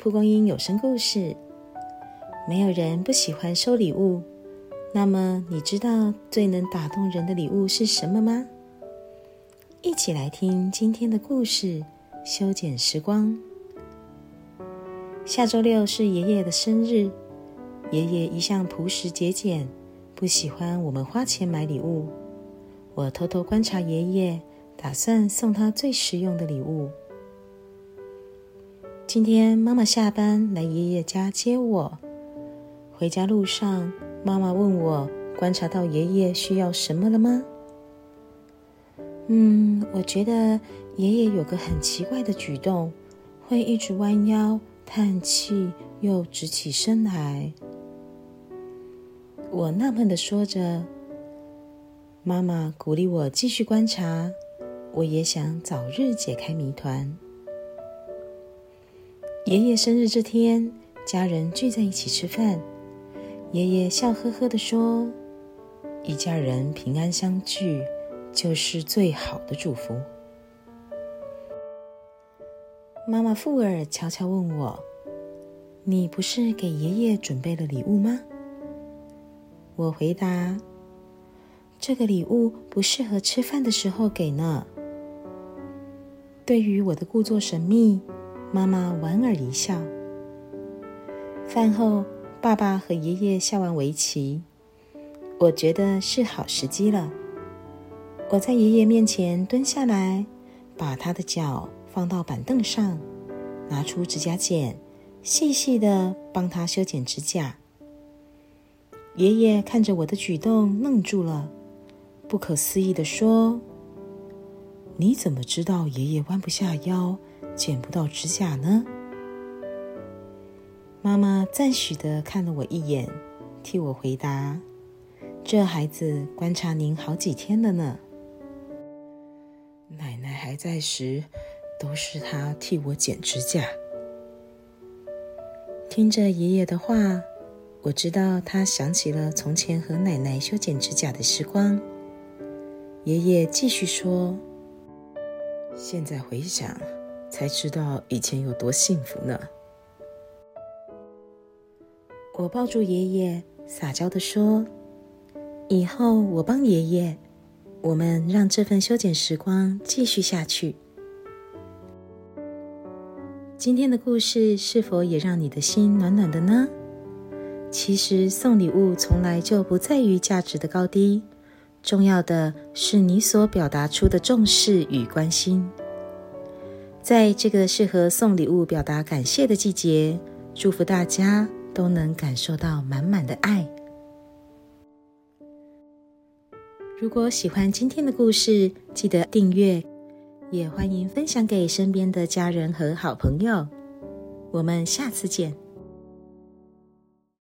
蒲公英有声故事。没有人不喜欢收礼物，那么你知道最能打动人的礼物是什么吗？一起来听今天的故事——修剪时光。下周六是爷爷的生日，爷爷一向朴实节俭，不喜欢我们花钱买礼物。我偷偷观察爷爷，打算送他最实用的礼物。今天妈妈下班来爷爷家接我，回家路上，妈妈问我观察到爷爷需要什么了吗？嗯，我觉得爷爷有个很奇怪的举动，会一直弯腰叹气，又直起身来。我纳闷的说着，妈妈鼓励我继续观察，我也想早日解开谜团。爷爷生日这天，家人聚在一起吃饭。爷爷笑呵呵地说：“一家人平安相聚，就是最好的祝福。”妈妈富尔悄悄问我：“你不是给爷爷准备了礼物吗？”我回答：“这个礼物不适合吃饭的时候给呢。”对于我的故作神秘。妈妈莞尔一笑。饭后，爸爸和爷爷下完围棋，我觉得是好时机了。我在爷爷面前蹲下来，把他的脚放到板凳上，拿出指甲剪，细细的帮他修剪指甲。爷爷看着我的举动，愣住了，不可思议的说：“你怎么知道爷爷弯不下腰？”剪不到指甲呢。妈妈赞许的看了我一眼，替我回答：“这孩子观察您好几天了呢。”奶奶还在时，都是她替我剪指甲。听着爷爷的话，我知道他想起了从前和奶奶修剪指甲的时光。爷爷继续说：“现在回想。”才知道以前有多幸福呢。我抱住爷爷，撒娇的说：“以后我帮爷爷，我们让这份修剪时光继续下去。”今天的故事是否也让你的心暖暖的呢？其实送礼物从来就不在于价值的高低，重要的是你所表达出的重视与关心。在这个适合送礼物表达感谢的季节，祝福大家都能感受到满满的爱。如果喜欢今天的故事，记得订阅，也欢迎分享给身边的家人和好朋友。我们下次见。